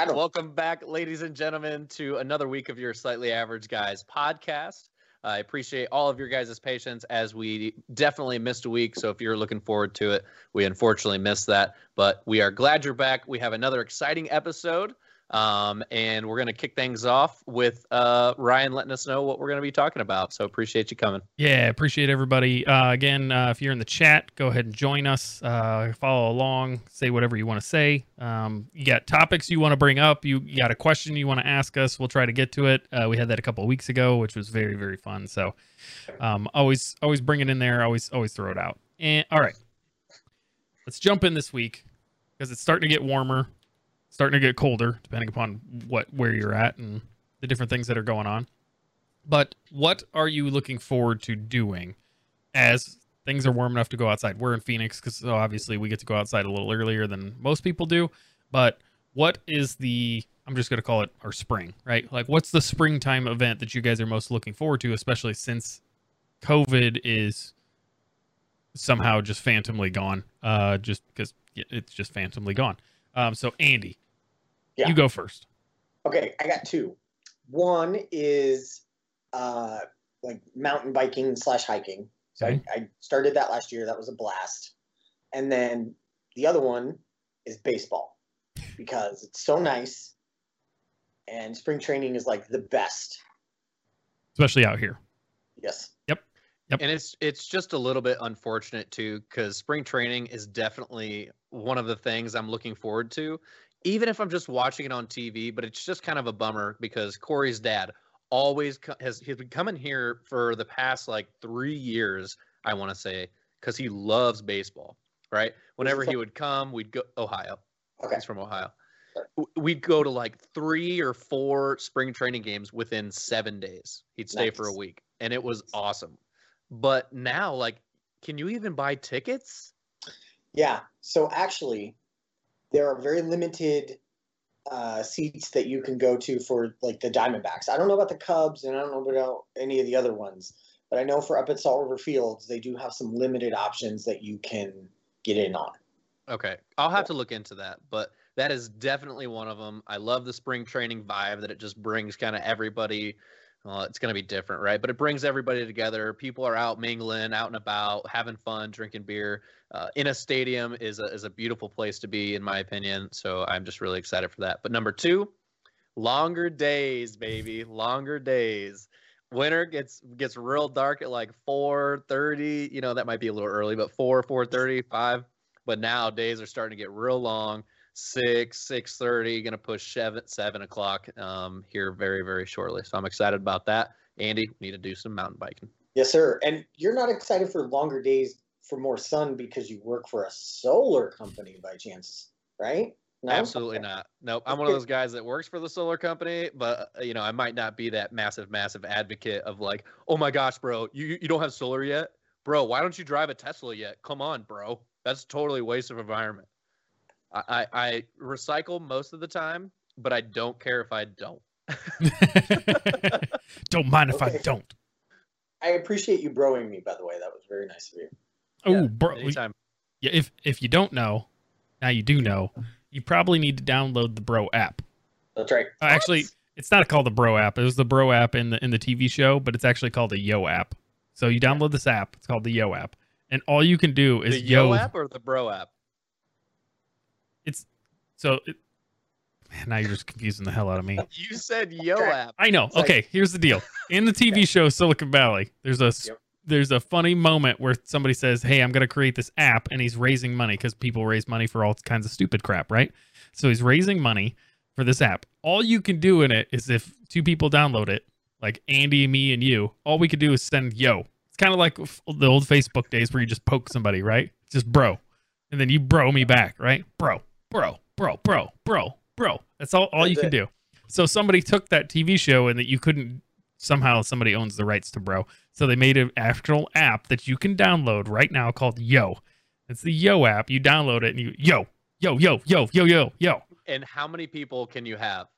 Adam. Welcome back, ladies and gentlemen, to another week of your Slightly Average Guys podcast. I appreciate all of your guys' patience as we definitely missed a week. So if you're looking forward to it, we unfortunately missed that. But we are glad you're back. We have another exciting episode. Um, and we're going to kick things off with uh, Ryan letting us know what we're going to be talking about. So appreciate you coming. Yeah, appreciate everybody. Uh, again, uh, if you're in the chat, go ahead and join us. Uh, follow along, say whatever you want to say. Um, you got topics you want to bring up. You, you, got a question you want to ask us. We'll try to get to it. Uh, we had that a couple of weeks ago, which was very very fun. So um, always always bring it in there. Always always throw it out. And all right, let's jump in this week because it's starting to get warmer starting to get colder, depending upon what where you're at and the different things that are going on. But what are you looking forward to doing as things are warm enough to go outside? We're in Phoenix because so obviously we get to go outside a little earlier than most people do. But what is the I'm just going to call it our spring, right? Like, what's the springtime event that you guys are most looking forward to, especially since COVID is somehow just phantomly gone? Uh, just because it's just phantomly gone. Um, so Andy, yeah. you go first. Okay, I got two. One is uh, like mountain biking slash hiking. So okay. I, I started that last year. That was a blast. And then the other one is baseball because it's so nice and spring training is like the best especially out here yes yep yep and it's it's just a little bit unfortunate too because spring training is definitely one of the things I'm looking forward to, even if I'm just watching it on TV. But it's just kind of a bummer because Corey's dad always co- has he's been coming here for the past like three years, I want to say, because he loves baseball. Right? Whenever he would come, we'd go Ohio. Okay. He's from Ohio. We'd go to like three or four spring training games within seven days. He'd stay nice. for a week, and it was awesome. But now, like, can you even buy tickets? Yeah. So actually, there are very limited uh, seats that you can go to for like the Diamondbacks. I don't know about the Cubs, and I don't know about any of the other ones, but I know for up at Salt River Fields, they do have some limited options that you can get in on. Okay, I'll have to look into that, but that is definitely one of them. I love the spring training vibe that it just brings kind of everybody well, it's going to be different, right? But it brings everybody together. People are out mingling, out and about, having fun, drinking beer. Uh, in a stadium is a, is a beautiful place to be, in my opinion. So I'm just really excited for that. But number two, longer days, baby, longer days. Winter gets gets real dark at like 4:30. You know that might be a little early, but 4, 4:30, 5. But now days are starting to get real long six, six thirty. Going to push seven, seven o'clock um, here very, very shortly. So I'm excited about that. Andy, need to do some mountain biking. Yes, sir. And you're not excited for longer days for more sun because you work for a solar company by chance, right? No? Absolutely okay. not. Nope. I'm one of those guys that works for the solar company, but uh, you know, I might not be that massive, massive advocate of like, oh my gosh, bro, you you don't have solar yet, bro. Why don't you drive a Tesla yet? Come on, bro. That's totally waste of environment. I, I recycle most of the time, but I don't care if I don't. don't mind if okay. I don't. I appreciate you broing me, by the way. That was very nice of you. Oh, yeah, bro. Anytime. Yeah, if if you don't know, now you do know. You probably need to download the Bro app. That's right. Uh, actually, it's not called the Bro app. It was the Bro app in the in the TV show, but it's actually called the Yo app. So you download this app. It's called the Yo app, and all you can do is the Yo, Yo app or the Bro app it's so it, now you're just confusing the hell out of me. You said yo app. I know. It's okay, like... here's the deal. In the TV show Silicon Valley, there's a yep. there's a funny moment where somebody says, "Hey, I'm going to create this app," and he's raising money because people raise money for all kinds of stupid crap, right? So he's raising money for this app. All you can do in it is if two people download it, like Andy, me, and you, all we could do is send yo. It's kind of like the old Facebook days where you just poke somebody, right? Just bro, and then you bro me back, right? Bro bro, bro, bro, bro, bro. That's all, all That's you can it. do. So somebody took that TV show and that you couldn't somehow somebody owns the rights to bro. So they made an actual app that you can download right now called Yo. It's the Yo app. You download it and you yo, yo, yo, yo, yo, yo, yo. And how many people can you have?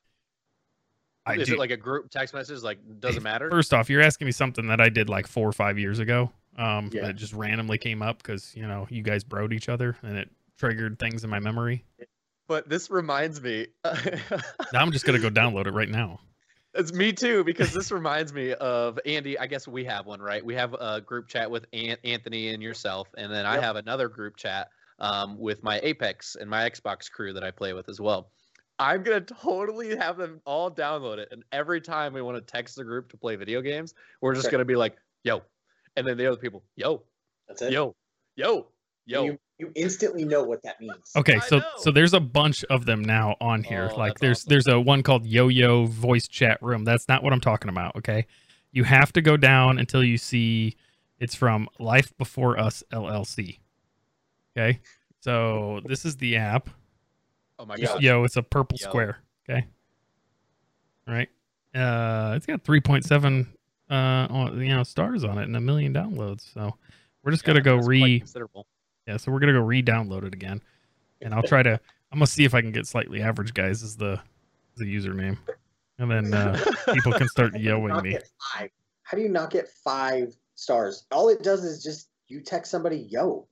I Is do. it like a group text message? Like doesn't matter. First off, you're asking me something that I did like four or five years ago. Um, yeah. that just randomly came up because you know you guys broed each other and it triggered things in my memory. but this reminds me. Now I'm just gonna go download it right now. It's me too because this reminds me of Andy. I guess we have one, right? We have a group chat with Ant- Anthony and yourself, and then I have another group chat um, with my Apex and my Xbox crew that I play with as well. I'm gonna totally have them all download it, and every time we want to text the group to play video games, we're just Okay. gonna be like, "Yo," and then the other people, "Yo, That's it. yo, yo, yo." You, you instantly know what that means. Okay, so so there's a bunch of them now on here. Oh, like there's awesome. there's a one called Yo Yo Voice Chat Room. That's not what I'm talking about. Okay, you have to go down until you see it's from Life Before Us LLC. Okay, so this is the app. Oh my god! Yo, it's a purple Yo. square. Okay, all right. Uh, it's got 3.7 uh you know stars on it and a million downloads. So we're just gonna go that's re considerable. Yeah. So we're gonna go re-download it again, and I'll try to. I'm gonna see if I can get slightly average guys as the the username, and then uh, people can start How yelling me. five? How do you not get five stars? All it does is just you text somebody, yo.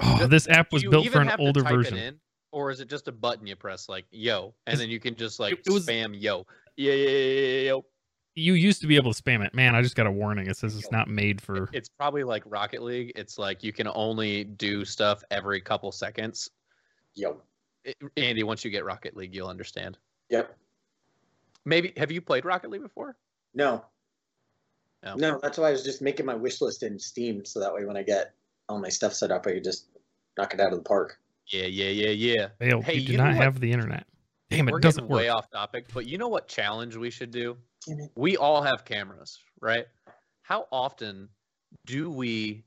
Oh, this app was built for an have to older type it version. in, or is it just a button you press like yo, and It's- then you can just like it was- spam yo, yeah, yeah, yeah, yeah, yo. You used to be able to spam it. Man, I just got a warning. It says it's not made for. It's probably like Rocket League. It's like you can only do stuff every couple seconds. Yo. It- Andy, once you get Rocket League, you'll understand. Yep. Maybe have you played Rocket League before? No. No. No, that's why I was just making my wish list in Steam so that way when I get all my stuff set up, I could just knock it out of the park. Yeah, yeah, yeah, yeah. Failed. Hey, you do you not have the internet. Damn it! We're it doesn't getting work. way off topic, but you know what challenge we should do? Damn it. we all have cameras, right? How often do we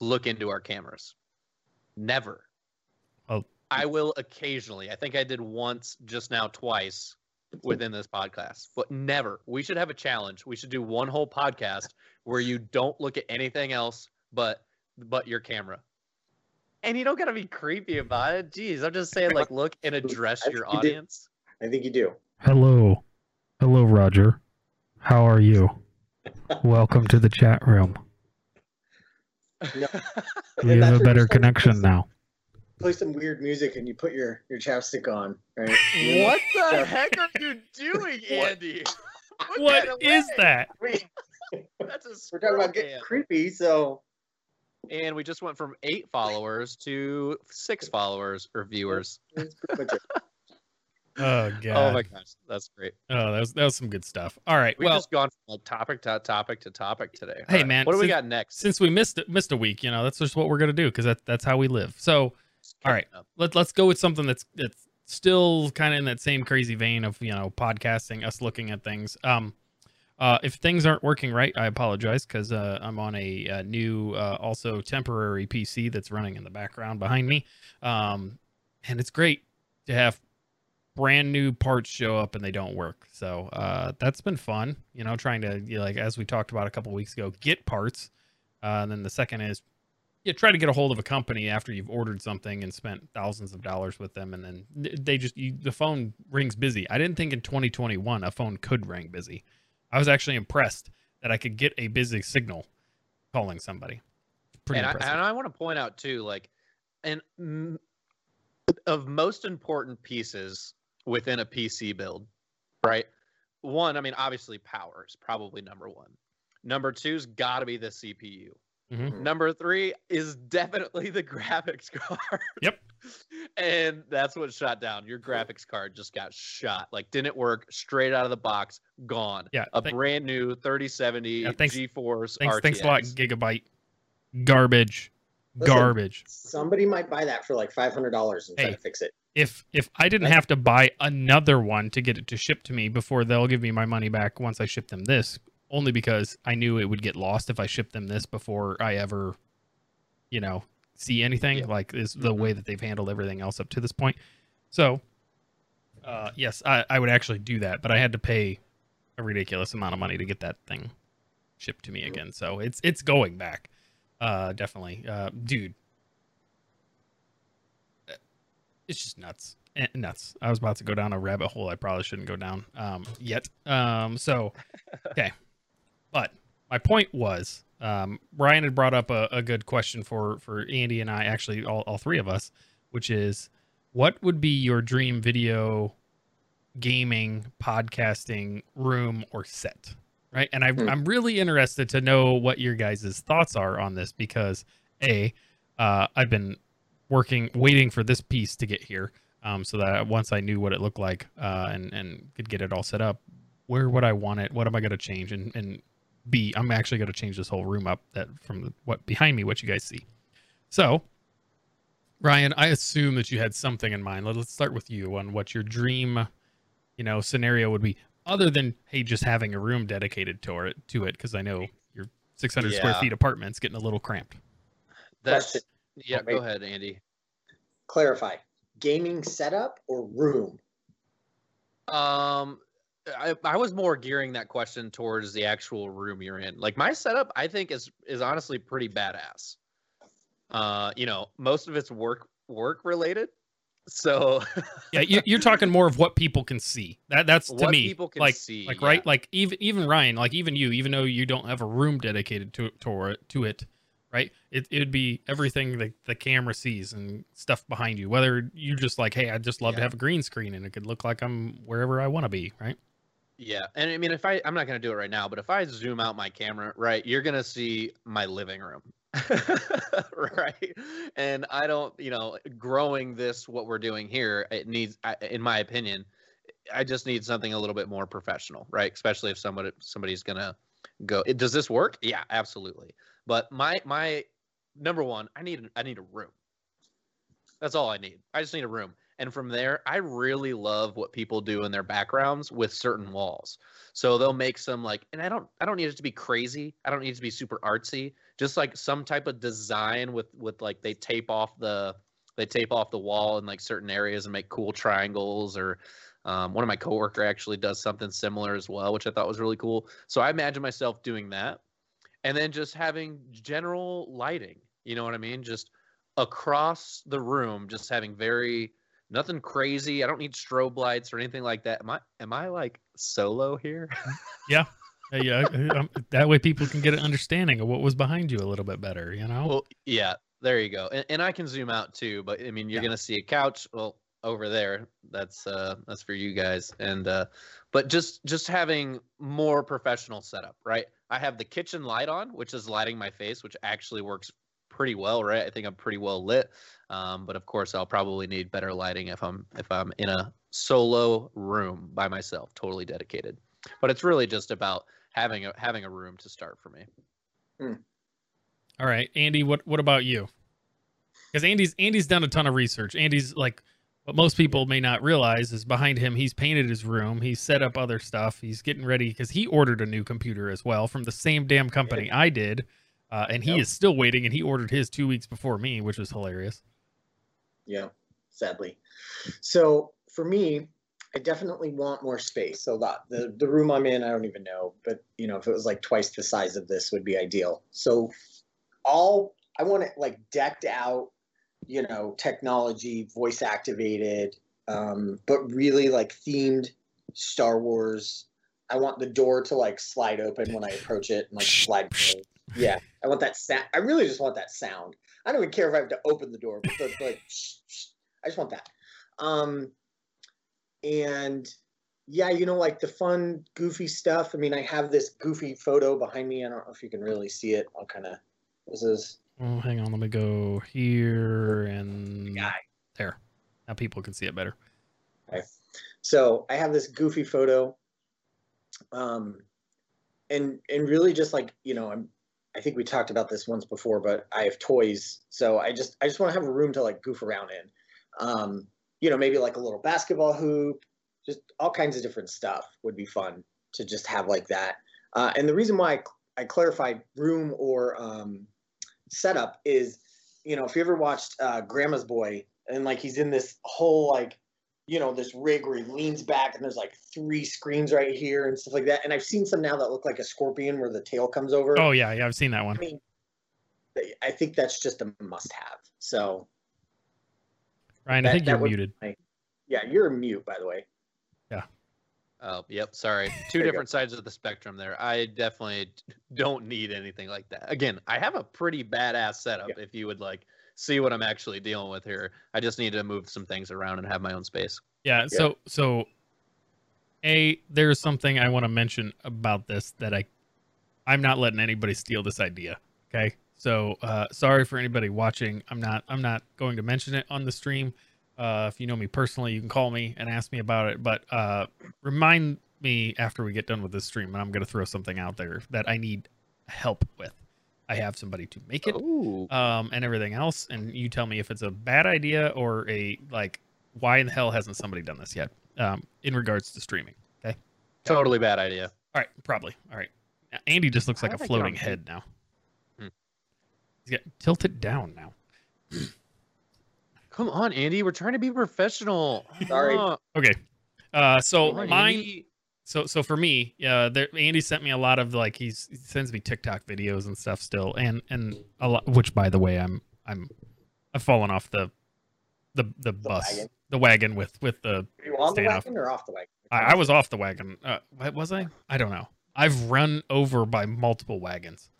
look into our cameras? Never. Oh. I will occasionally. I think I did once just now, twice within this podcast, but never. We should have a challenge. We should do one whole podcast where you don't look at anything else but but your camera. And you don't gotta be creepy about it. Jeez, I'm just saying, like, look and address your think you did. audience. I think you do. Hello, hello, Roger. How are you? Welcome to the chat room. No. We have a better connection now. Play some weird music and you put your, your chapstick on, right? What the heck are you doing, What? Andy? What is that? We, That's a we're talking about getting can. creepy, so And we just went from eight followers to six followers or viewers. Much it. Oh Oh my gosh, that's great. Oh, that was that was some good stuff. All right. We've well, just gone from like topic to topic to topic today. Hey, All right, man, what do we got next? since we missed missed a week, you know, that's just what we're gonna do because that, that's how we live. So all right. Up. let let's go with something that's that's still kind of in that same crazy vein of you know podcasting, us looking at things. Um, uh, if things aren't working right, I apologize because uh, I'm on a, uh new, uh, also temporary PC that's running in the background behind me, um, and it's great to have brand new parts show up and they don't work. So uh, that's been fun, you know, trying to you know, like as we talked about a couple weeks ago, get parts. Uh, and then the second is you try to get a hold of a company after you've ordered something and spent thousands of dollars with them and then they just you, the phone rings busy i didn't think in 2021 a phone could ring busy i was actually impressed that i could get a busy signal calling somebody pretty and I, impressive and I want to point out too, like, and of most important pieces within a PC build, right? One, I mean, obviously power is probably number one. Number two's got to be the CPU. Mhm. Number three is definitely the graphics card. Yep. and that's what shot down. Your graphics card just got shot. Like, didn't work straight out of the box, gone. Yeah, A thank- brand new 3070 Yeah, thanks- GeForce thanks RTX. thanks a lot gigabyte garbage Listen. garbage Somebody might buy that for like five hundred dollars and try Hey. to fix it. If if i didn't have to buy another one to get it to ship to me before they'll give me my money back once i ship them this only because i knew it would get lost if i shipped them this before i ever you know see anything Yeah. like is the Mhm. way that they've handled everything else up to this point so uh yes I, I would actually do that but i had to pay a ridiculous amount of money to get that thing shipped to me Mhm. again so it's it's going back uh definitely uh dude it's just nuts Eh, nuts i was about to go down a rabbit hole i probably shouldn't go down um yet um so okay but my point was um ryan had brought up a, a good question for for andy and i actually all, all three of us which is what would be your dream video gaming podcasting room or set? Right. And I, Hmm. I'm really interested to know what your guys' thoughts are on this because A, uh, I've been working, waiting for this piece to get here. Um, so that once I knew what it looked like uh, and, and could get it all set up, where would I want it? What am I going to change? And, and B, I'm actually going to change this whole room up that from the, what behind me, what you guys see. So, Ryan, I assume that you had something in mind. Let- Let's start with you on what your dream, you know, scenario would be, other than hey, just having a room dedicated to it. To it, because I know your 600 square feet apartment's getting a little cramped. That's. Yeah. Go ahead, Andy. Clarify. Gaming setup or room? Um, I, I was more gearing that question towards the actual room you're in. Like my setup, I think is is honestly pretty badass. Uh, you know, most of it's work work related. So Yeah, you, you're talking more of what people can see. That that's to What me people can like see, like yeah. right like even even Ryan like even you even though you don't have a room dedicated to to it to it right it it'd be everything that the camera sees and stuff behind you whether you just like hey I'd just love to have a green screen and it could look like I'm wherever I want to be right Yeah, and I mean, if I I'm not gonna do it right now, but if I zoom out my camera, right, you're gonna see my living room, right? And I don't, you know, growing this what we're doing here, it needs, in my opinion, I just need something a little bit more professional, right? Especially if somebody somebody's gonna go. "Eh, Does this work? Yeah, absolutely. But my my number one, I need I need a room. That's all I need. I just need a room. And from there, I really love what people do in their backgrounds with certain walls. So they'll make some like, and I don't, I don't need it to be crazy. I don't need it to be super artsy. Just like some type of design with, with like they tape off the, they tape off the wall in like certain areas and make cool triangles. Or um, one of my coworker actually does something similar as well, which I thought was really cool. So I imagine myself doing that, and then just having general lighting. You know what I mean? Just across the room, just having very nothing crazy. I don't need strobe lights or anything like that. Am I am I like solo here? yeah. yeah um, that way people can get an understanding of what was behind you a little bit better you know well, yeah, there you go. And, and I can zoom out too, but I mean, you're Yeah. gonna see a couch. Well, over there, that's uh that's for you guys. And uh, but just just having more professional setup, right? I have the kitchen light on, which is lighting my face, which actually works pretty well, right? I think I'm pretty well lit. Um, but of course, I'll probably need better lighting if I'm if I'm in a solo room by myself, totally dedicated. But it's really just about having a having a room to start for me. all right Andy what what about you because Andy's Andy's done a ton of research Andy's like what most people may not realize is behind him he's painted his room he's set up other stuff he's getting ready because he ordered a new computer as well from the same damn company I did uh, and he Yep. is still waiting and he ordered his two weeks before me which was hilarious Yeah, sadly. So for me, I definitely want more space. So the, the the room I'm in, I don't even know, but you know, if it was like twice the size of this, would be ideal. So all I want it like decked out, you know, technology, voice activated, um, but really like themed Star Wars. I want the door to like slide open when I approach it and like slide closed. Yeah, I want that sound. I really just want that sound. I don't even care if I have to open the door, but the, like, I just want that. Um, and yeah, you know, like the fun, goofy stuff. I mean, I have this goofy photo behind me. I don't know if you can really see it. I'll kind of. This is oh hang on let me go here and guy. there now people can see it better Okay. So I have this goofy photo. Um, and and really just like you know, I'm. I think we talked about this once before, but I have toys, so I just I just want to have a room to like goof around in. Um, you know, maybe like a little basketball hoop, just all kinds of different stuff would be fun to just have like that. Uh, and the reason why I, I clarified room or um, setup is, you know, if you ever watched uh, Grandma's Boy and like he's in this whole like you know, this rig where he leans back and there's like three screens right here and stuff like that. And I've seen some now that look like a scorpion where the tail comes over. oh yeah yeah i've seen that one I mean, I think that's just a must have. So ryan i think you're muted yeah, you're mute, by the way. Yeah. Oh, yep. Sorry. Two There go. different sides of the spectrum there. I definitely don't need anything like that. Again, I have a pretty badass setup if you would like see what I'm actually dealing with here. I just need to move some things around and have my own space. Yeah. So so, a there's something I want to mention about this that I, I'm not letting anybody steal this idea. Okay. So uh, sorry for anybody watching. I'm not I'm not going to mention it on the stream. Uh, if you know me personally, you can call me and ask me about it. But uh, remind me after we get done with this stream, and I'm going to throw something out there that I need help with. I have somebody to make it Ooh. um, and everything else. And you tell me if it's a bad idea or a like, why in the hell hasn't somebody done this yet? Um, in regards to streaming. Okay. Totally bad idea. All right. Probably. All right. Now, Andy just looks How like a did I get on floating head now. Hmm. He's got tilted down now. Come on, Andy. We're trying to be professional. Sorry. Okay. Uh, so on, mine. Andy. So so for me, uh, there, Andy sent me a lot of like he's, he sends me TikTok videos and stuff still, and and a lot. Which by the way, I'm I'm I've fallen off the the the, bus wagon. the wagon with with the Are you on the Staying off. wagon or off the wagon? I, I was off the wagon. Uh, what was I? I don't know. I've run over by multiple wagons.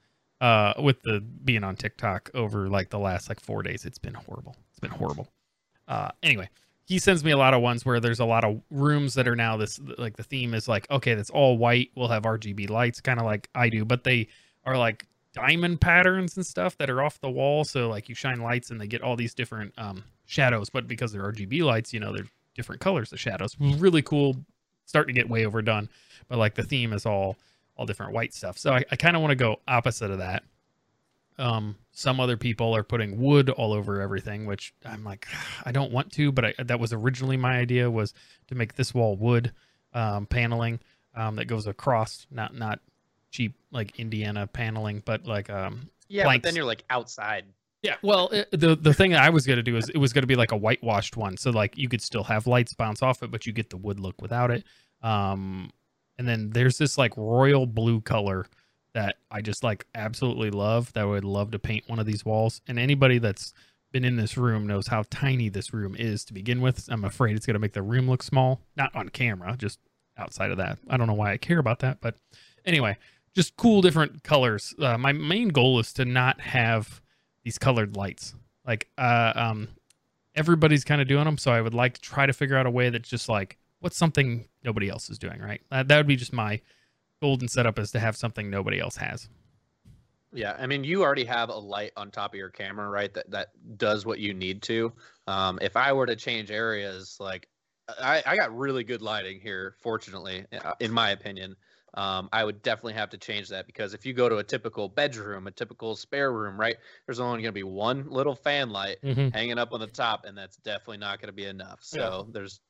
Uh, with the being on TikTok over like the last like four days, it's been horrible. It's been horrible. Uh, anyway, he sends me a lot of ones where there's a lot of rooms that are now this like the theme is like okay, that's all white. We'll have RGB lights, kind of like I do, but they are like diamond patterns and stuff that are off the wall. So like you shine lights and they get all these different um shadows, but because they're RGB lights, you know they're different colors of shadows. Really cool. Starting to get way overdone, but like the theme is all all different white stuff. So I, I kind of want to go opposite of that. Um, some other people are putting wood all over everything, which I'm like, I don't want to, but I, that was originally my idea was to make this wall wood um, paneling um, that goes across, not not cheap like Indiana paneling, but like um, Yeah, but then you're like outside. yeah, well, it, the the thing that I was gonna do is it was gonna be like a whitewashed one, so like you could still have lights bounce off it, but you get the wood look without it. Um, and then there's this like royal blue color that I just like absolutely love. That I would love to paint one of these walls. And anybody that's been in this room knows how tiny this room is to begin with. I'm afraid it's gonna make the room look small, not on camera, just outside of that. I don't know why I care about that, but anyway, just cool different colors. Uh, my main goal is to not have these colored lights. Like uh um everybody's kind of doing them, so I would like to try to figure out a way that's just like what's something nobody else is doing, right? Uh, that would be just my golden setup is to have something nobody else has. Yeah, I mean, you already have a light on top of your camera, right? That that does what you need to. Um, if I were to change areas, like I, I got really good lighting here, fortunately, uh, in my opinion. Um, I would definitely have to change that because if you go to a typical bedroom, a typical spare room, right? There's only going to be one little fan light hanging up on the top, and that's definitely not going to be enough. So there's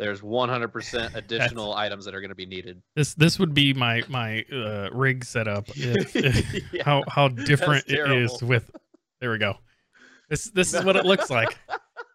there's 100% additional items that are going to be needed. This this would be my my uh, rig setup if, if Yeah. how how different it is with there we go. This this is what it looks like.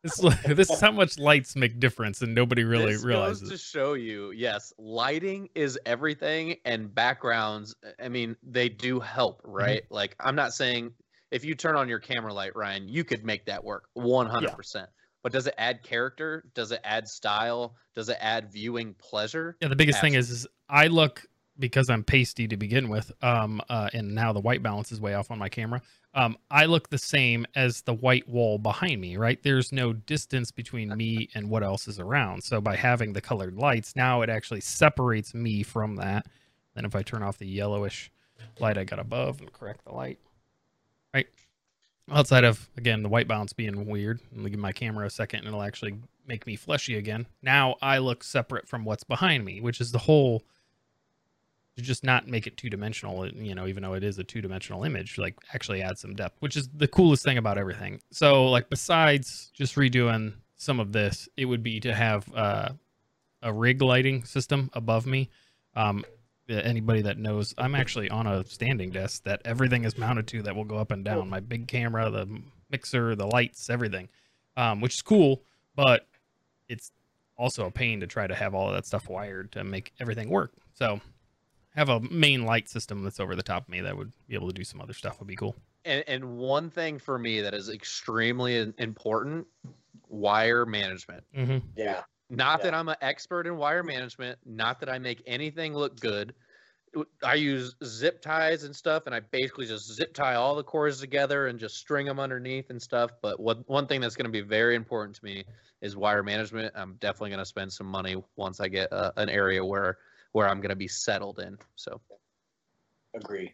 This this is how much lights make difference and nobody really this realizes. goes to show you, yes, lighting is everything, and backgrounds. I mean, they do help, Mm-hmm. right? Like, I'm not saying if you turn on your camera light, Ryan, you could make that work 100. percent But does it add character? Does it add style? Does it add viewing pleasure? Yeah, the biggest thing is, is I look because I'm pasty to begin with, um, uh, and now the white balance is way off on my camera. Um, I look the same as the white wall behind me, right? There's no distance between me and what else is around. So by having the colored lights, now it actually separates me from that. Then if I turn off the yellowish light I got above and correct the light, right? Outside of again the white balance being weird, I'm gonna give my camera a second and it'll actually make me fleshy again. Now I look separate from what's behind me, which is the whole to just not make it two dimensional, you know, even though it is a two dimensional image, like actually add some depth, which is the coolest thing about everything. So, like, besides just redoing some of this, it would be to have uh, a rig lighting system above me. Um, uh, anybody that knows, I'm actually on a standing desk that everything is mounted to that will go up and down. My big camera, the mixer, the lights, everything, um, which is cool, but it's also a pain to try to have all of that stuff wired to make everything work. So, have a main light system that's over the top of me that would be able to do some other stuff would be cool. And, and one thing for me that is extremely important wire management. Mm-hmm. Yeah. Not Yeah. that I'm an expert in wire management, not that I make anything look good. I use zip ties and stuff, and I basically just zip tie all the cords together and just string them underneath and stuff. But one one thing that's going to be very important to me is wire management. I'm definitely going to spend some money once I get uh, an area where where I'm going to be settled in. So Agree.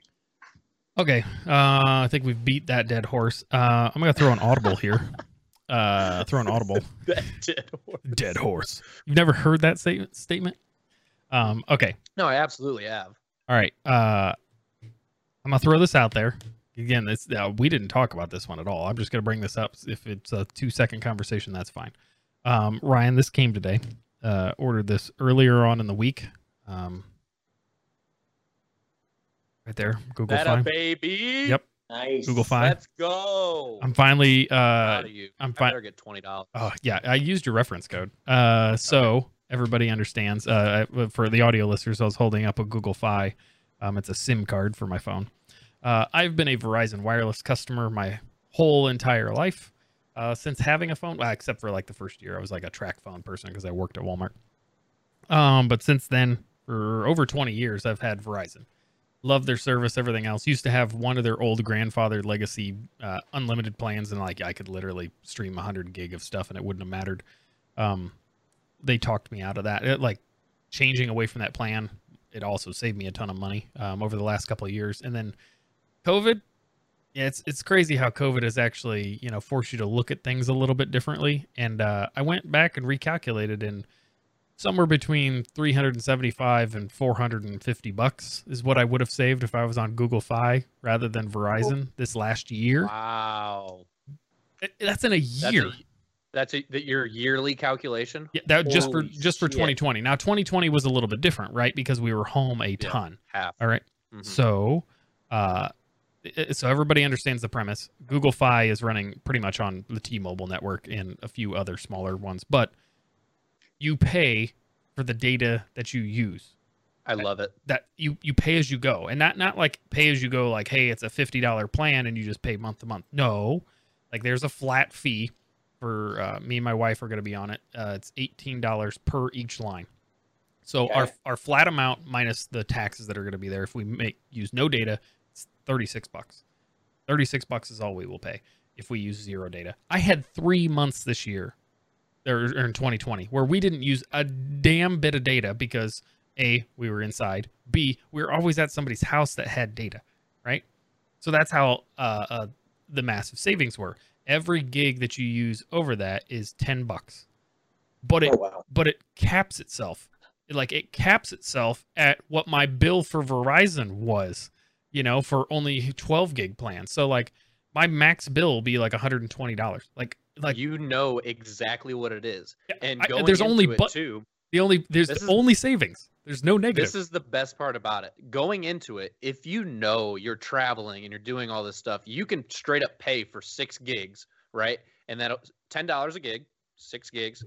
Okay, uh, I think we've beat that dead horse. Uh, I'm gonna throw an audible here. Uh, throw an audible. that did work. dead horse. You've never heard that statement? Statement. Um, okay. No, I absolutely have. All right. Uh, I'm gonna throw this out there again. This uh, we didn't talk about this one at all. I'm just gonna bring this up. If it's a two second conversation, that's fine. Um, Ryan, this came today. Uh, ordered this earlier on in the week. Um, right there, Google That a baby. Yep. Nice. Google Find. Let's go. I'm finally. Uh, Proud of you. I'm I fine. better get twenty dollars. Oh yeah, I used your reference code. Uh, so everybody understands. Uh, for the audio listeners, I was holding up a Google Fi. Um, it's a SIM card for my phone. Uh, I've been a Verizon wireless customer my whole entire life. Uh, since having a phone, well, except for like the first year, I was like a track phone person because I worked at Walmart. Um, but since then, for over 20 years, I've had Verizon. Love their service, everything else. Used to have one of their old grandfather legacy uh, unlimited plans, and like I could literally stream 100 gig of stuff, and it wouldn't have mattered. Um, they talked me out of that. It, like changing away from that plan, it also saved me a ton of money um, over the last couple of years. And then COVID, yeah, it's it's crazy how COVID has actually you know forced you to look at things a little bit differently. And uh, I went back and recalculated, and somewhere between 375 and 450 bucks is what I would have saved if I was on Google Fi rather than Verizon this last year. Wow. That's in a That's year. a, that's a, that your yearly calculation. Yeah, that just for just for shit. 2020. Now 2020 was a little bit different, right? Because we were home a ton. Half. All right. Mhm. So, uh, so everybody understands the premise. Google Fi is running pretty much on the T-Mobile network and a few other smaller ones, but you pay for the data that you use. I love it. That you you pay as you go, and not not like pay as you go. Like, hey, it's a fifty dollar plan and you just pay month to month. No, like there's a flat fee for uh, me and my wife are going to be on it. Uh, it's eighteen dollars per each line. So our our flat amount minus the taxes that are going to be there. If we make use no data, it's thirty six bucks. Thirty six bucks is all we will pay if we use zero data. I had three months this year, or, or in 2020, where we didn't use a damn bit of data because a we were inside, b we were always at somebody's house that had data, right? So that's how uh, uh, the massive savings were. Every gig that you use over that is ten bucks, but it Oh wow. but it caps itself. It, like it caps itself at what my bill for Verizon was, you know, for only 12 gig plan. So like my max bill will be like $120. Like like you know exactly what it is. And I- there's only but too. the only there's this is- only savings. There's no negative. This is the best part about it. Going into it, if you know you're traveling and you're doing all this stuff, you can straight up pay for six gigs, right? And that ten dollars a gig, six gigs,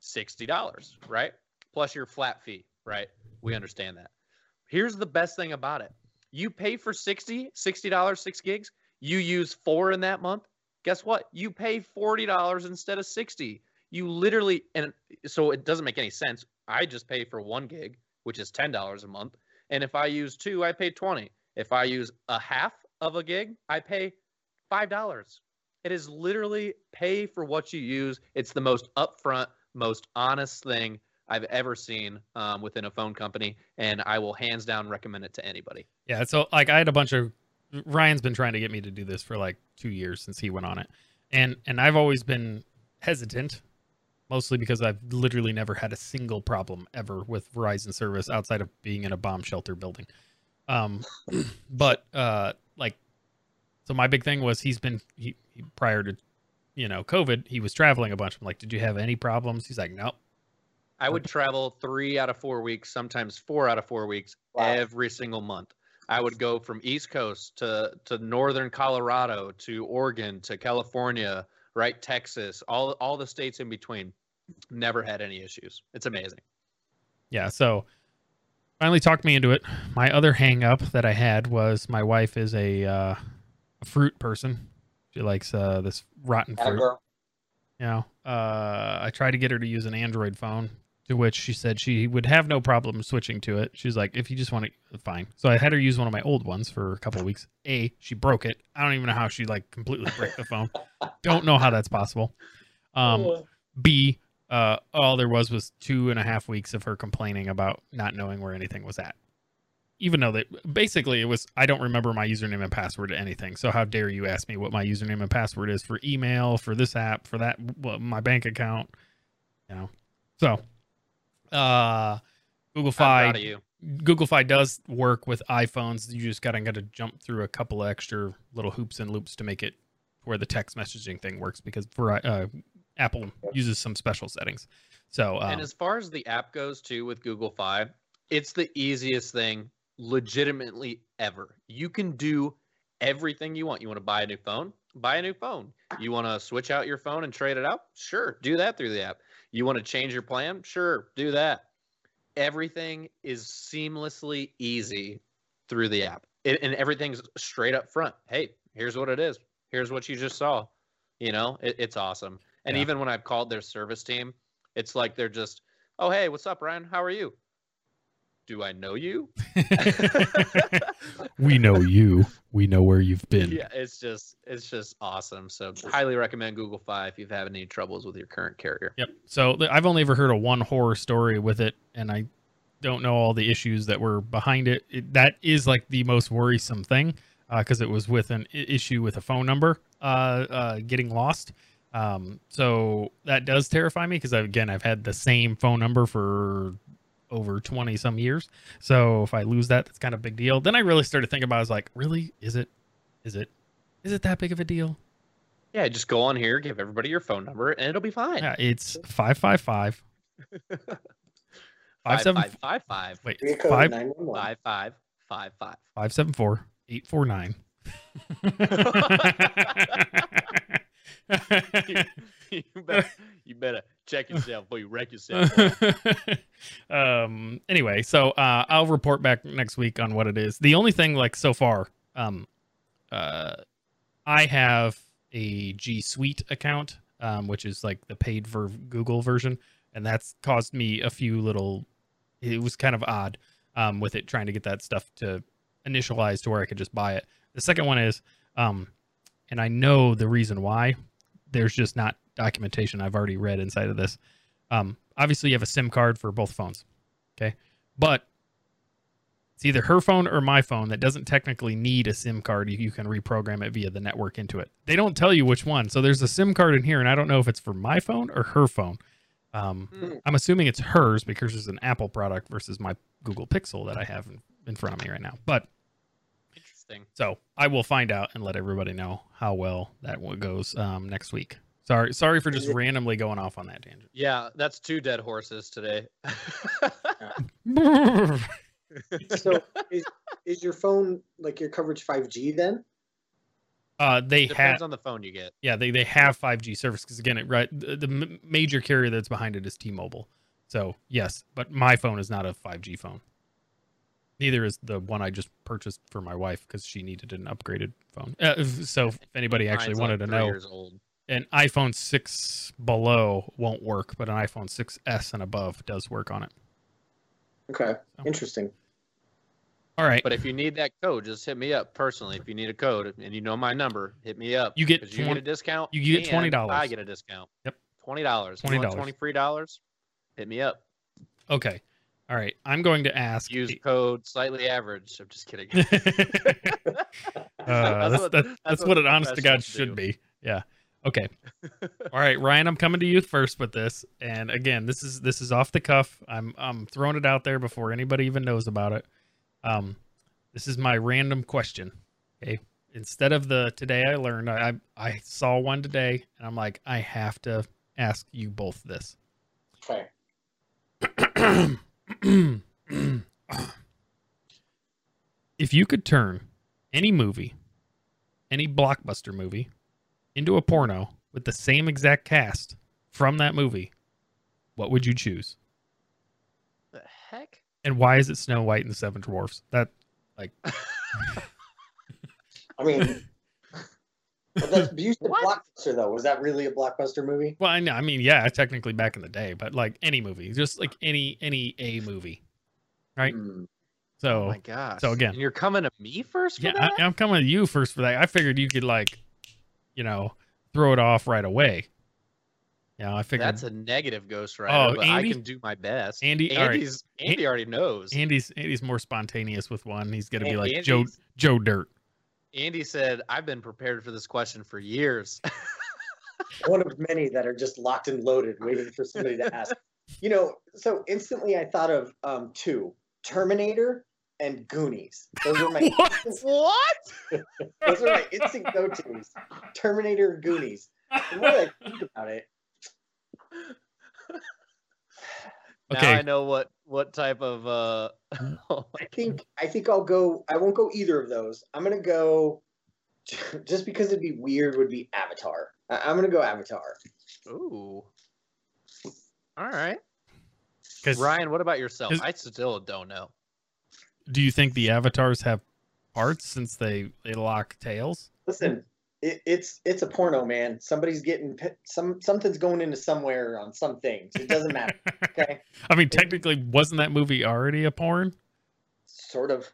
sixty dollars, right? Plus your flat fee, right? We understand that. Here's the best thing about it. You pay for 60 $60, six gigs, you use four in that month. Guess what? You pay $40 instead of 60. You literally and so it doesn't make any sense. I just pay for one gig, which is ten dollars a month. And if I use two, I pay twenty. If I use a half of a gig, I pay five dollars. It is literally pay for what you use. It's the most upfront, most honest thing I've ever seen um, within a phone company, and I will hands down recommend it to anybody. Yeah, so like I had a bunch of Ryan's been trying to get me to do this for like 2 years since he went on it. And and I've always been hesitant mostly because I've literally never had a single problem ever with Verizon service outside of being in a bomb shelter building. Um but uh like so my big thing was he's been he, he prior to you know COVID, he was traveling a bunch. I'm like, "Did you have any problems?" He's like, "Nope." I would travel three out of four weeks, sometimes four out of four weeks, Wow. every single month. I would go from East Coast to to northern Colorado to Oregon to California, right? Texas, all all the states in between. Never had any issues. It's amazing. Yeah, so finally talked me into it. My other hang up that I had was my wife is a, uh, a fruit person. She likes uh, this rotten fruit. girl. You know, uh, I tried to get her to use an Android phone, to which she said she would have no problem switching to it. She's like, if you just want to, fine. So I had her use one of my old ones for a couple of weeks. A, she broke it. I don't even know how she like completely broke the phone. Don't know how that's possible. Um, B, uh, all there was was two and a half weeks of her complaining about not knowing where anything was at. Even though that basically it was, I don't remember my username and password to anything. So how dare you ask me what my username and password is for email, for this app, for that, well, my bank account, you know? So, uh, Google Fi, proud of you. Google Fi does work with iPhones. You just gotta gotta jump through a couple of extra little hoops and loops to make it where the text messaging thing works because for uh, Apple uses some special settings. So um, and as far as the app goes too with Google Fi, it's the easiest thing legitimately ever. You can do everything you want. You want to buy a new phone? Buy a new phone. You want to switch out your phone and trade it out? Sure, do that through the app. You want to change your plan? Sure, do that. Everything is seamlessly easy through the app. It, and everything's straight up front. Hey, here's what it is. Here's what you just saw. You know, it, it's awesome. And Yeah. even when I've called their service team, it's like they're just, oh, hey, what's up, Ryan? How are you? Do I know you? we know you. We know where you've been. yeah, it's just it's just awesome. So highly recommend Google Fi if you've had any troubles with your current carrier. Yep. So I've only ever heard of one horror story with it, and I don't know all the issues that were behind it. it that is like the most worrisome thing because it was with an issue with a phone number uh, uh, getting lost. Um, so that does terrify me because again, I've had the same phone number for over 20 some years. So if I lose that, that's kind of a big deal. Then I really started thinking about, it, I was like, really? Is it, is it, is it that big of a deal? Yeah, just go on here, give everybody your phone number, and it'll be fine. Yeah, it's 555 Five, 57 five, five, five, Wait, Area it's code five 911. five, five, five, five. five seven four eight four nine. you, better, you better check yourself before you wreck yourself. um. Anyway, so uh, I'll report back next week on what it is. The only thing, like so far, um, uh, I have a G Suite account, um, which is like the paid for Google version, and that's caused me a few little. It was kind of odd, um, with it trying to get that stuff to initialize to where I could just buy it. The second one is, um, and I know the reason why. There's just not documentation I've already read inside of this. Um, obviously, you have a SIM card for both phones, okay, but it's either her phone or my phone that doesn't technically need a SIM card. You, you can reprogram it via the network into it. They don't tell you which one, so there's a SIM card in here, and I don't know if it's for my phone or her phone. Um, Hmm. I'm assuming it's hers because it's an Apple product versus my Google Pixel that I have in, in front of me right now. But Interesting. so I will find out and let everybody know how well that one goes um, next week. Sorry, sorry for just randomly going off on that tangent. Yeah, that's two dead horses today. So is, is your phone like your coverage 5G then? uh, they have, Depends on the phone you get. yeah, they, they have 5G service because again, it right the, the major carrier that's behind it is T-Mobile. So yes, but my phone is not a 5G phone. Neither is the one I just purchased for my wife because she needed an upgraded phone. Uh, so if anybody actually Mine's wanted like to three know, Years old. An iPhone 6 below won't work, but an iPhone 6s and above does work on it. Okay, So. interesting. All right. But if you need that code, just hit me up personally. If you need a code and you know my number, hit me up. You get 'Cause you 20 get a discount. you get $20. I get a discount. Yep. Twenty dollars. $20. Twenty free dollars. Hit me up. Okay. All right. I'm going to ask. Use code slightly average. I'm just kidding. uh, that's, what- that's, that's what it honest to God should do. be. Yeah. Okay. All right, Ryan, I'm coming to you first with this. And again, this is this is off the cuff. I'm I'm throwing it out there before anybody even knows about it. Um this is my random question. Okay. Instead of the today I learned, I I, I saw one today and I'm like, I have to ask you both this. Okay. if you could turn any movie, any blockbuster movie, into a porno with the same exact cast from that movie, what would you choose? The heck? And why is it Snow White and the Seven Dwarfs? That like I mean, But that's you said What? blockbuster though. Was that really a blockbuster movie? Well, I know. I mean, yeah, technically back in the day, but like any movie, just like any any a movie. Right. Hmm. Oh So my gosh. so again- and you're coming to me first. For yeah, that? I, I'm coming to you first for that. I figured you could like, you know, throw it off right away. Yeah, I figured That's a negative Ghost Rider, Oh, but Andy? I can do my best. Andy- all right. Andy's Andy already knows. Andy's Andy's more spontaneous with one. He's gonna be like Andy's- Joe Joe Dirt. Andy said, "I've been prepared for this question for years." One of many that are just locked and loaded, waiting for somebody to ask. You know, so instantly I thought of um, two: Terminator and Goonies. Those are my What? what? those are my instant go-tos. Terminator and Goonies. The more I think about it, Now Okay. I know what what type of uh. oh I think I think I'll go. I won't go either of those. I'm gonna go. Just because it'd be weird, would be Avatar. I, I'm gonna go Avatar. Ooh. All right. Because Ryan, what about yourself? I still don't know. Do you think the avatars have parts since they they lock tails? Listen, it, it's it's a porno, man. Somebody's getting some something's going into somewhere on some things. It doesn't matter. Okay, I mean, technically, wasn't that movie already a porn? sort of.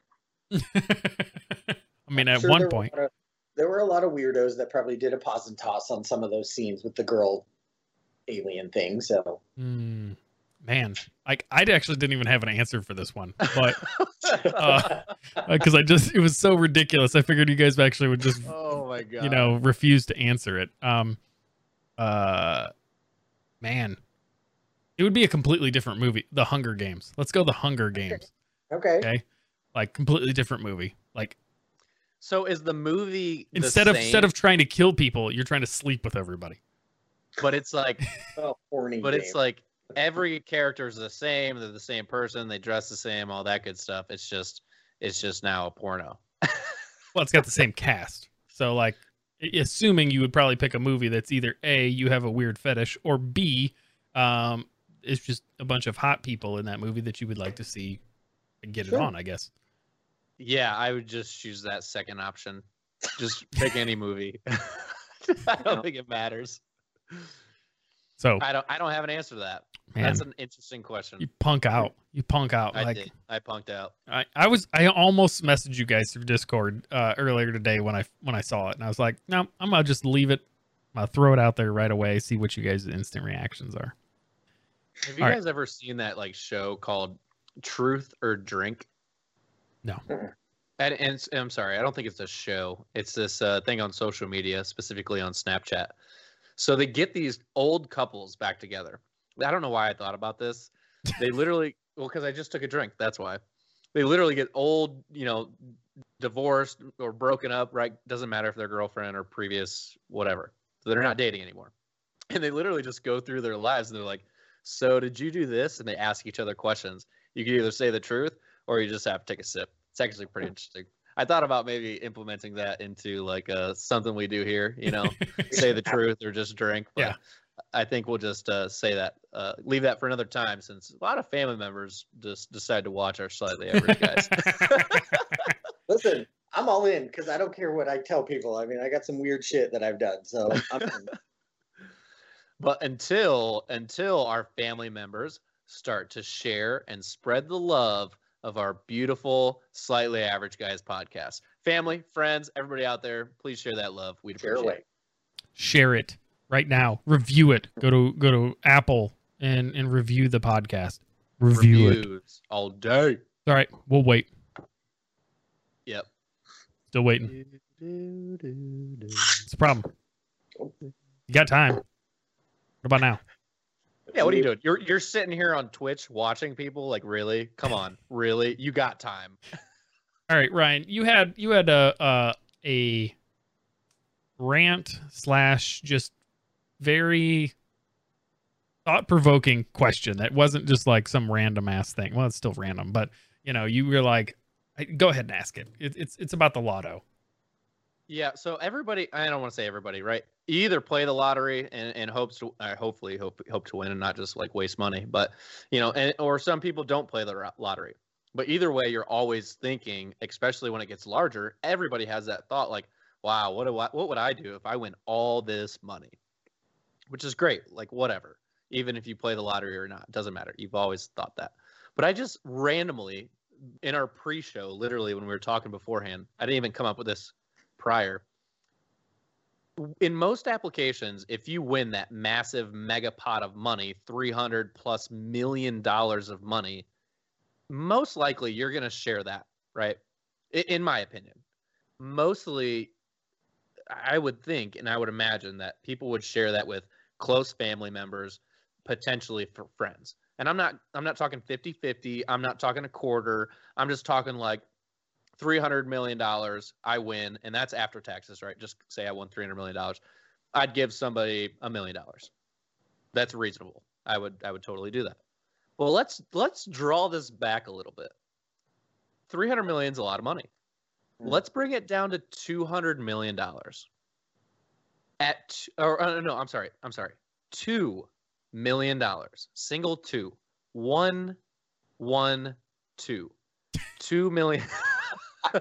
I mean, I'm at sure one were point. of- there were a lot of weirdos that probably did a pause and toss on some of those scenes with the girl alien thing. So Hmm. Man, like I actually didn't even have an answer for this one, but Uh, because I just it was so ridiculous, I figured you guys actually would just oh my god. you know refuse to answer it. Um, uh, man, it would be a completely different movie. The Hunger Games. Let's go. The Hunger Games. okay, Okay, like completely different movie. Like So is the movie the instead of same, instead of trying to kill people, you're trying to sleep with everybody. but it's like oh, horny. but it's like every character is the same. They're the same person. They dress the same. All that good stuff. It's just it's just now a porno. Well, it's got the same cast. So like assuming you would probably pick a movie that's either A, you have a weird fetish, or B, um, it's just a bunch of hot people in that movie that you would like to see get it on, I guess. Yeah, I would just choose that second option. Just pick any movie. I don't think it matters. So I don't. I don't have an answer to that. man, That's an interesting question. you punk out. You punk out. I like did. I punked out. I, I was I almost messaged you guys through Discord uh, earlier today when I when I saw it, and I was like, no, I'm gonna just leave it. I'll throw it out there right away, see what you guys' instant reactions are. Have you All right. guys ever seen that like show called Truth or Drink? No. Mm-mm. And, and I'm sorry, I don't think it's a show. It's this uh, thing on social media, specifically on Snapchat. So they get these old couples back together. I don't know why I thought about this. They literally, well, because I just took a drink. That's why. They literally get old, you know, divorced or broken up. Right? Doesn't matter if they're girlfriend or previous, whatever. So they're not dating anymore. And they literally just go through their lives and they're like, "So did you do this?" And they ask each other questions. You can either say the truth or you just have to take a sip. It's actually pretty interesting. I thought about maybe implementing that into like uh, something we do here. You know, say the truth or just drink. But Yeah. I think we'll just uh, say that, uh, leave that for another time, since a lot of family members just decide to watch our slightly average guys. listen. I'm all in because I don't care what I tell people. I mean, I got some weird shit that I've done. So I'm in. but until until our family members start to share and spread the love of our beautiful slightly average guys podcast family friends everybody out there please share that love we'd share appreciate it Share it right now. Review it. Go to go to Apple and and review the podcast. Review it. Reviews all day All right, we'll wait. yep Still waiting. It's a problem. You got time. What about now? Yeah what are you doing you're you're sitting here on twitch watching people like really come on really you got time All right, Ryan, you had you had a a, a rant slash just very thought provoking question that wasn't just like some random ass thing. Well, it's still random, but you know, you were like, go ahead and ask it. it it's it's about the lotto. Yeah, so everybody, I don't want to say everybody, right? You either play the lottery and, and hopes to, uh, hopefully hope hope to win and not just like waste money, but you know, and or some people don't play the lottery. But either way, you're always thinking, especially when it gets larger. Everybody has that thought, like, wow, what do I, what would I do if I win all this money? Which is great, like whatever. Even if you play the lottery or not, doesn't matter. You've always thought that. But I just randomly in our pre-show, literally when we were talking beforehand, I didn't even come up with this prior. In most applications, if you win that massive mega pot of money, 300 plus million dollars of money, most likely you're going to share that, right? In my opinion. Mostly I would think and I would imagine that people would share that with close family members, potentially for friends. And I'm not I'm not talking 50-50, I'm not talking a quarter. I'm just talking like 300 million dollars I win and that's after taxes, right? Just say I won 300 million dollars. I'd give somebody a million dollars. That's reasonable. I would I would totally do that. Well, let's let's draw this back a little bit. 300 million is a lot of money. Hmm. Let's bring it down to 200 million dollars. At or uh, no, I'm sorry. I'm sorry. 2 million dollars. Single two. One, one, two. Two million.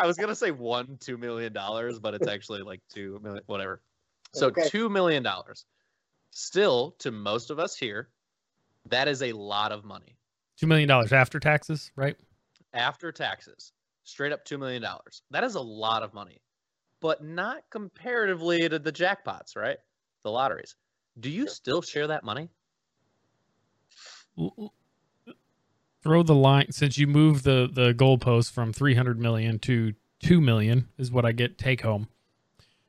I was gonna say one, two million dollars, but it's actually like two million, whatever. So okay. two million dollars. Still, to most of us here, that is a lot of money. Two million dollars after taxes, right? After taxes, straight up two million dollars. That is a lot of money, but not comparatively to the jackpots, right? The lotteries. Do you still share that money? Throw the line since you move the the goalpost from 300 million to 2 million is what I get take home.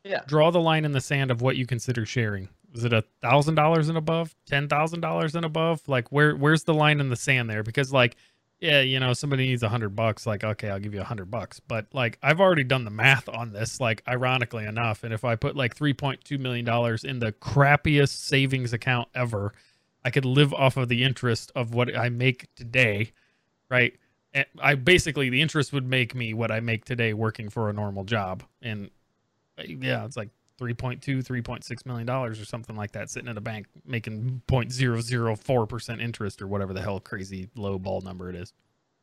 Yeah. Draw the line in the sand of what you consider sharing. Is it a thousand dollars and above? Ten thousand dollars and above? Like where where's the line in the sand there? Because like yeah, you know, somebody needs a hundred bucks, like, okay, I'll give you a hundred bucks. But like, I've already done the math on this, like, ironically enough. And if I put like $3.2 million in the crappiest savings account ever, I could live off of the interest of what I make today, right? And I basically, the interest would make me what I make today working for a normal job. And yeah, it's like 3.2 3.6 million dollars or something like that sitting in a bank making 0.004% interest or whatever the hell crazy low ball number it is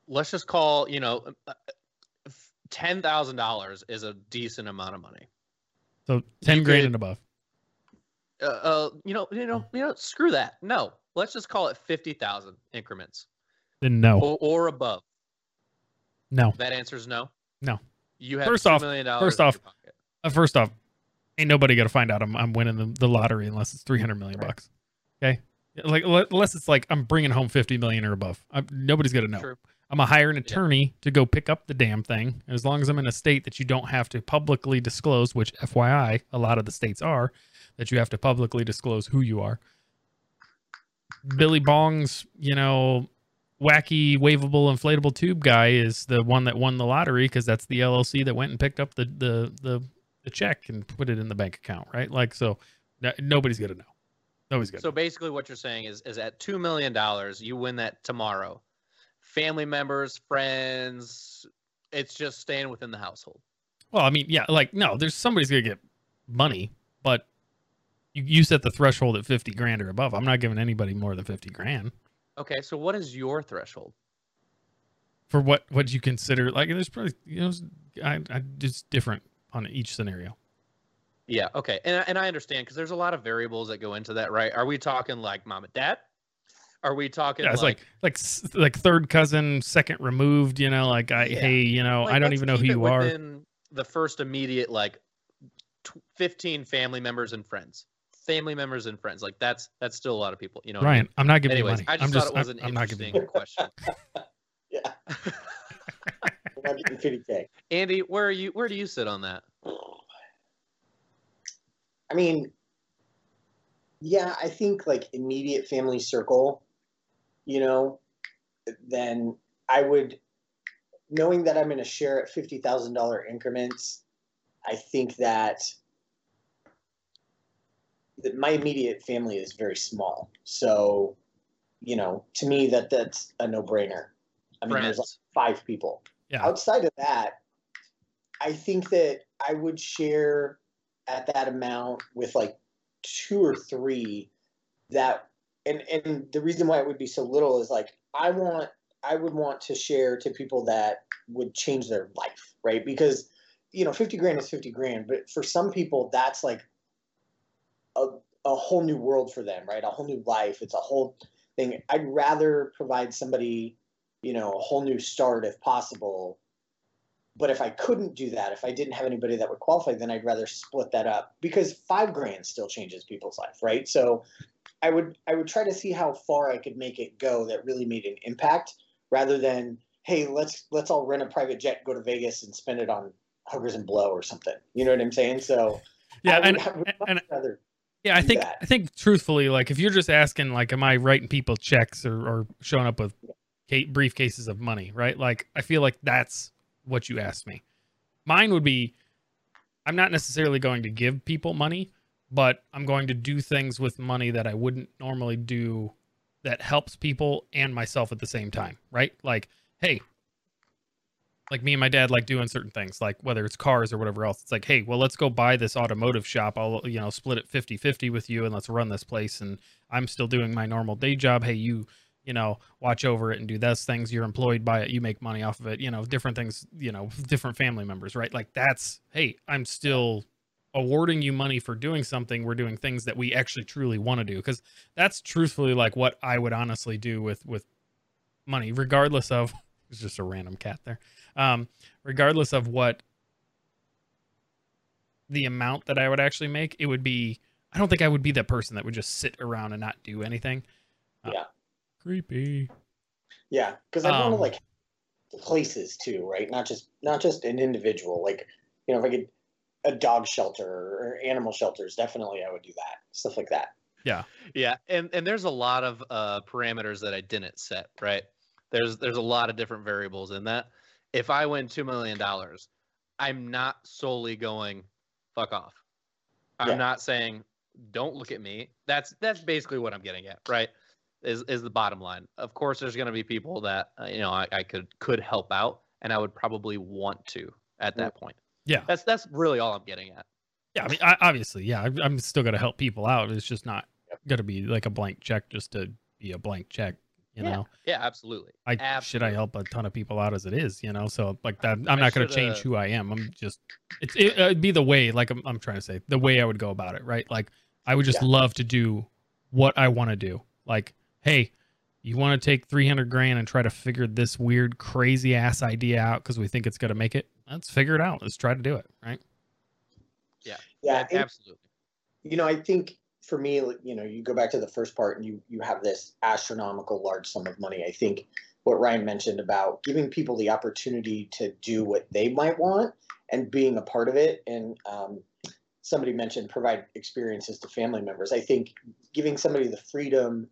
let's just call you know uh, $10,000 is a decent amount of money so 10 you grand could, and above uh, uh, you know you know you know screw that no let's just call it 50,000 increments then no or, or, above no that answer's no no you have first off first off uh, first off ain't nobody gonna find out I'm, I'm winning the, the lottery unless it's 300 million bucks. Okay. Like unless it's like I'm bringing home 50 million or above. I'm, nobody's gonna know. True. I'm gonna hire an attorney yeah. to go pick up the damn thing. As long as I'm in a state that you don't have to publicly disclose, which FYI, a lot of the states are, that you have to publicly disclose who you are. Billy Bong's, you know, wacky waveable inflatable tube guy is the one that won the lottery because that's the LLC that went and picked up the the the the check and put it in the bank account, right? Like so, nobody's gonna know. Nobody's gonna. So know. basically, what you're saying is, is at two million dollars, you win that tomorrow. Family members, friends, it's just staying within the household. Well, I mean, yeah, like no, there's somebody's gonna get money, but you, you set the threshold at fifty grand or above. I'm not giving anybody more than fifty grand. Okay, so what is your threshold? For what what you consider like there's probably you know I, I just different on each scenario. Yeah. Okay. And and I understand because there's a lot of variables that go into that, right? Are we talking like mom and dad? Are we talking? Yeah, it's like like like, like third cousin, second removed. You know, like I yeah. hey, you know, like, I don't even know who you are. The first immediate like fifteen family members and friends, family members and friends. Like that's that's still a lot of people. You know, Ryan, I mean? I'm not giving Anyways, you money. I just I'm thought just, it was I'm, an I'm interesting question. yeah. We're not getting 50k. Andy, where are you? Where do you sit on that? I mean, yeah, I think like immediate family circle, you know, then I would, knowing that I'm going to share at $50,000 increments, I think that, that my immediate family is very small. So, you know, to me, that that's a no brainer. I mean, there's like five people. Yeah. Outside of that, I think that I would share at that amount with like two or three that and and the reason why it would be so little is like I want I would want to share to people that would change their life, right? Because you know, 50 grand is 50 grand, but for some people, that's like a, a whole new world for them, right? A whole new life. It's a whole thing. I'd rather provide somebody, you know, a whole new start if possible. But if I couldn't do that, if I didn't have anybody that would qualify, then I'd rather split that up because five grand still changes people's life, right? So I would I would try to see how far I could make it go that really made an impact rather than hey let's let's all rent a private jet go to Vegas and spend it on hookers and blow or something you know what I'm saying so yeah I would, and, I would and rather yeah i think that. i think truthfully like if you're just asking like am i writing people checks or, or showing up with ca- briefcases of money right? Like i feel like that's what you asked me. Mine would be i'm not necessarily going to give people money but i'm going to do things with money that i wouldn't normally do that helps people and myself at the same time right? Like hey like me and my dad like doing certain things like whether it's cars or whatever else it's like hey well let's go buy this automotive shop. I'll you know split it 50 50 with you and let's run this place and i'm still doing my normal day job. Hey you you know watch over it and do those things. You're employed by it. You make money off of it. You know different things you know different family members right? Like that's hey i'm still awarding you money for doing something. We're doing things that we actually truly want to do. Because that's truthfully like what i would honestly do with with money regardless of it's just a random cat there um regardless of what the amount that i would actually make it would be i don't think i would be that person that would just sit around and not do anything Uh, Yeah. creepy yeah because I want to Um, like places too right not just not just an individual like you know if I could a dog shelter or animal shelters definitely I would do that stuff like that Yeah, Yeah, and and there's a lot of uh, parameters that I didn't set. Right, there's there's a lot of different variables in that. If I win two million dollars, I'm not solely going fuck off. I'm Yeah. not saying don't look at me. That's that's basically what I'm getting at. Right, is is the bottom line. Of course, there's going to be people that uh, you know I, I could could help out, and I would probably want to at that point. Yeah. that's that's really all I'm getting at. Yeah, I mean, I, obviously, yeah, I'm- I'm still gonna help people out. It's just not gonna be like a blank check just to be a blank check. You Yeah, know, Yeah, absolutely. I should I help a ton of people out as it is. You know, so like that, I'm I not gonna change uh, who I am. I'm just it's it, it'd be the way. Like I'm, I'm trying to say, the way I would go about it, right? Like I would just Yeah. love to do what I want to do. Like, hey, you want to take 300 grand and try to figure this weird, crazy ass idea out because we think it's gonna make it. Let's figure it out. Let's try to do it, right? yeah Yeah, and- absolutely. you know, I think for me, you know, you go back to the first part and you you have this astronomical large sum of money. I think what Ryan mentioned about giving people the opportunity to do what they might want and being a part of it. And um, somebody mentioned provide experiences to family members. I think giving somebody the freedom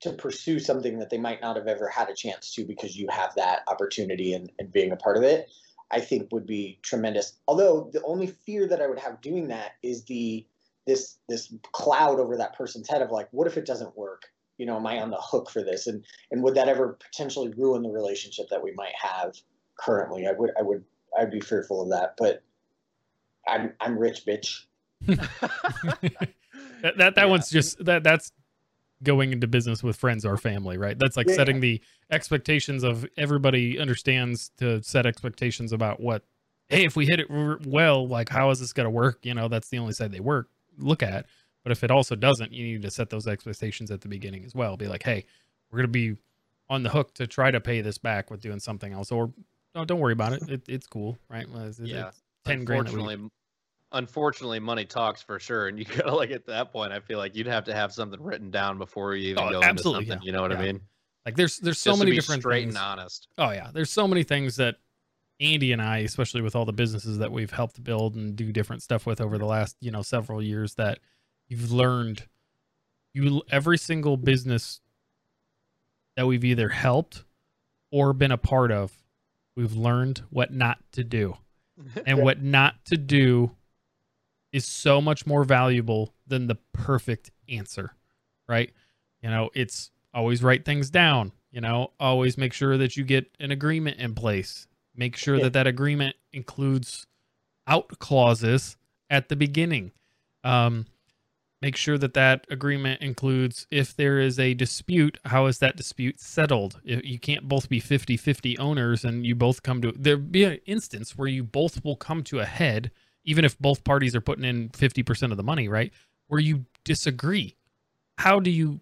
to pursue something that they might not have ever had a chance to because you have that opportunity and, and being a part of it, I think would be tremendous. Although the only fear that I would have doing that is the this this cloud over that person's head of like, what if it doesn't work? You know, am I on the hook for this? And and would that ever potentially ruin the relationship that we might have currently? I would I would I'd be fearful of that. But I'm I'm rich, bitch. that that, that Yeah. one's just that that's going into business with friends or family right that's like Yeah, setting the expectations of everybody understands to set expectations about what hey if we hit it r- well like how is this going to work you know that's the only side they work look at but if it also doesn't you need to set those expectations at the beginning as well be like hey we're going to be on the hook to try to pay this back with doing something else or no, don't worry about it, it it's cool right it's- Yeah. it's 10 grand unfortunately, unfortunately, money talks for sure, and you gotta like at that point. I feel like you'd have to have something written down before you even Oh, go absolutely, into something. yeah, You know what yeah. I mean? like there's there's so Just many different straight things and honest. Oh yeah, there's so many things that Andy and I, especially with all the businesses that we've helped build and do different stuff with over the last, you know, several years that you've learned you every single business that we've either helped or been a part of, we've learned what not to do. And what not to do is so much more valuable than the perfect answer, right? You know, it's always write things down, you know, always make sure that you get an agreement in place. Make sure Yeah. that that agreement includes out clauses at the beginning. Um, make sure that that agreement includes if there is a dispute, how is that dispute settled? If you can't both be 50-50 owners and you both come to there be an instance where you both will come to a head even if both parties are putting in 50% of the money, right? Where you disagree. How do you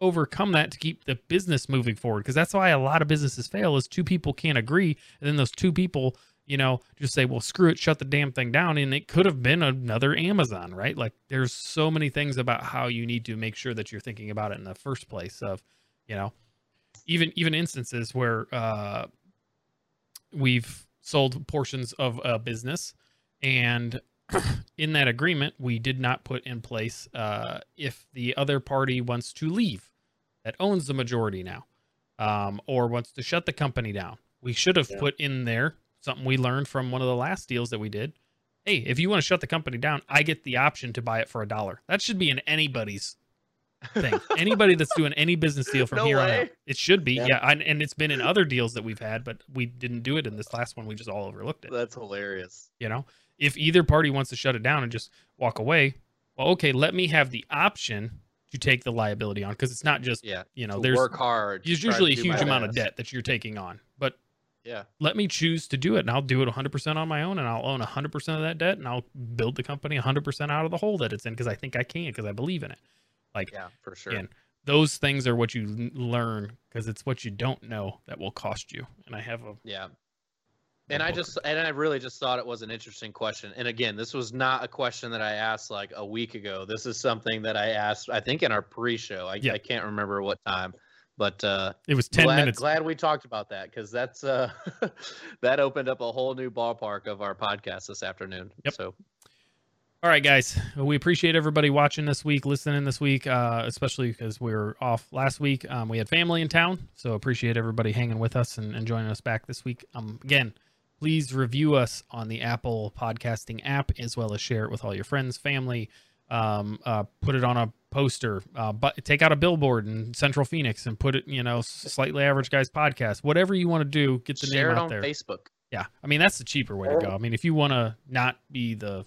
overcome that to keep the business moving forward? Because that's why a lot of businesses fail is two people can't agree and then those two people you know, just say, well, screw it, shut the damn thing down. And it could have been another Amazon, right? Like there's so many things about how you need to make sure that you're thinking about it in the first place of, you know, even, even instances where, uh, we've sold portions of a business and in that agreement, we did not put in place, uh, if the other party wants to leave that owns the majority now, um, or wants to shut the company down. We should have Yeah. put in there something we learned from one of the last deals that we did. Hey, if you want to shut the company down, I get the option to buy it for a dollar. That should be in anybody's thing. Anybody that's doing any business deal from No here on out. It should be. Yeah. Yeah. and, and it's been in other deals that we've had, but we didn't do it in this last one. We just all overlooked it. That's hilarious. You know, if either party wants to shut it down and just walk away, well, okay, let me have the option to take the liability on because it's not just, Yeah. you know, there's, work hard. there's usually a huge amount of debt that you're taking on. But Yeah. let me choose to do it and I'll do it 100% on my own and I'll own 100% of that debt and I'll build the company 100% out of the hole that it's in because I think I can because I believe in it. Like Yeah, for sure. Again, those things are what you learn because it's what you don't know that will cost you. And I have a Yeah. And I just and I really just thought it was an interesting question. And again, this was not a question that I asked like a week ago. This is something that I asked I think in our pre-show. I, Yeah. I can't remember what time. But uh it was 10 glad, minutes. glad we talked about that because that's uh that opened up a whole new ballpark of our podcast this afternoon. Yep. So All right, guys. We appreciate everybody watching this week, listening this week, uh, especially because we were off last week. Um, we had family in town, so appreciate everybody hanging with us and, and joining us back this week. Um, again, please review us on the Apple podcasting app as well as share it with all your friends, family. Um, uh, put it on a poster. Uh, but take out a billboard in Central Phoenix and put it, you know, slightly average guys podcast. Whatever you want to do, get the share name it out on there. Facebook. Yeah, I mean that's the cheaper way to go. I mean, if you want to not be the,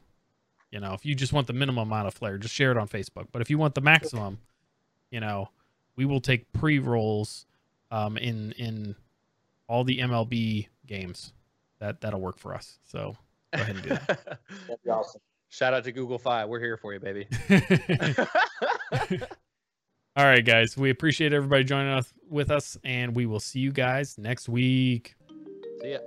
you know, if you just want the minimum amount of flair, just share it on Facebook. But if you want the maximum, you know, we will take pre rolls, um, in in all the MLB games. That that'll work for us. So go ahead and do that. That'd be awesome. Shout out to Google Fi. We're here for you, baby. all right, guys. We appreciate everybody joining us with us, and we will see you guys next week. See ya.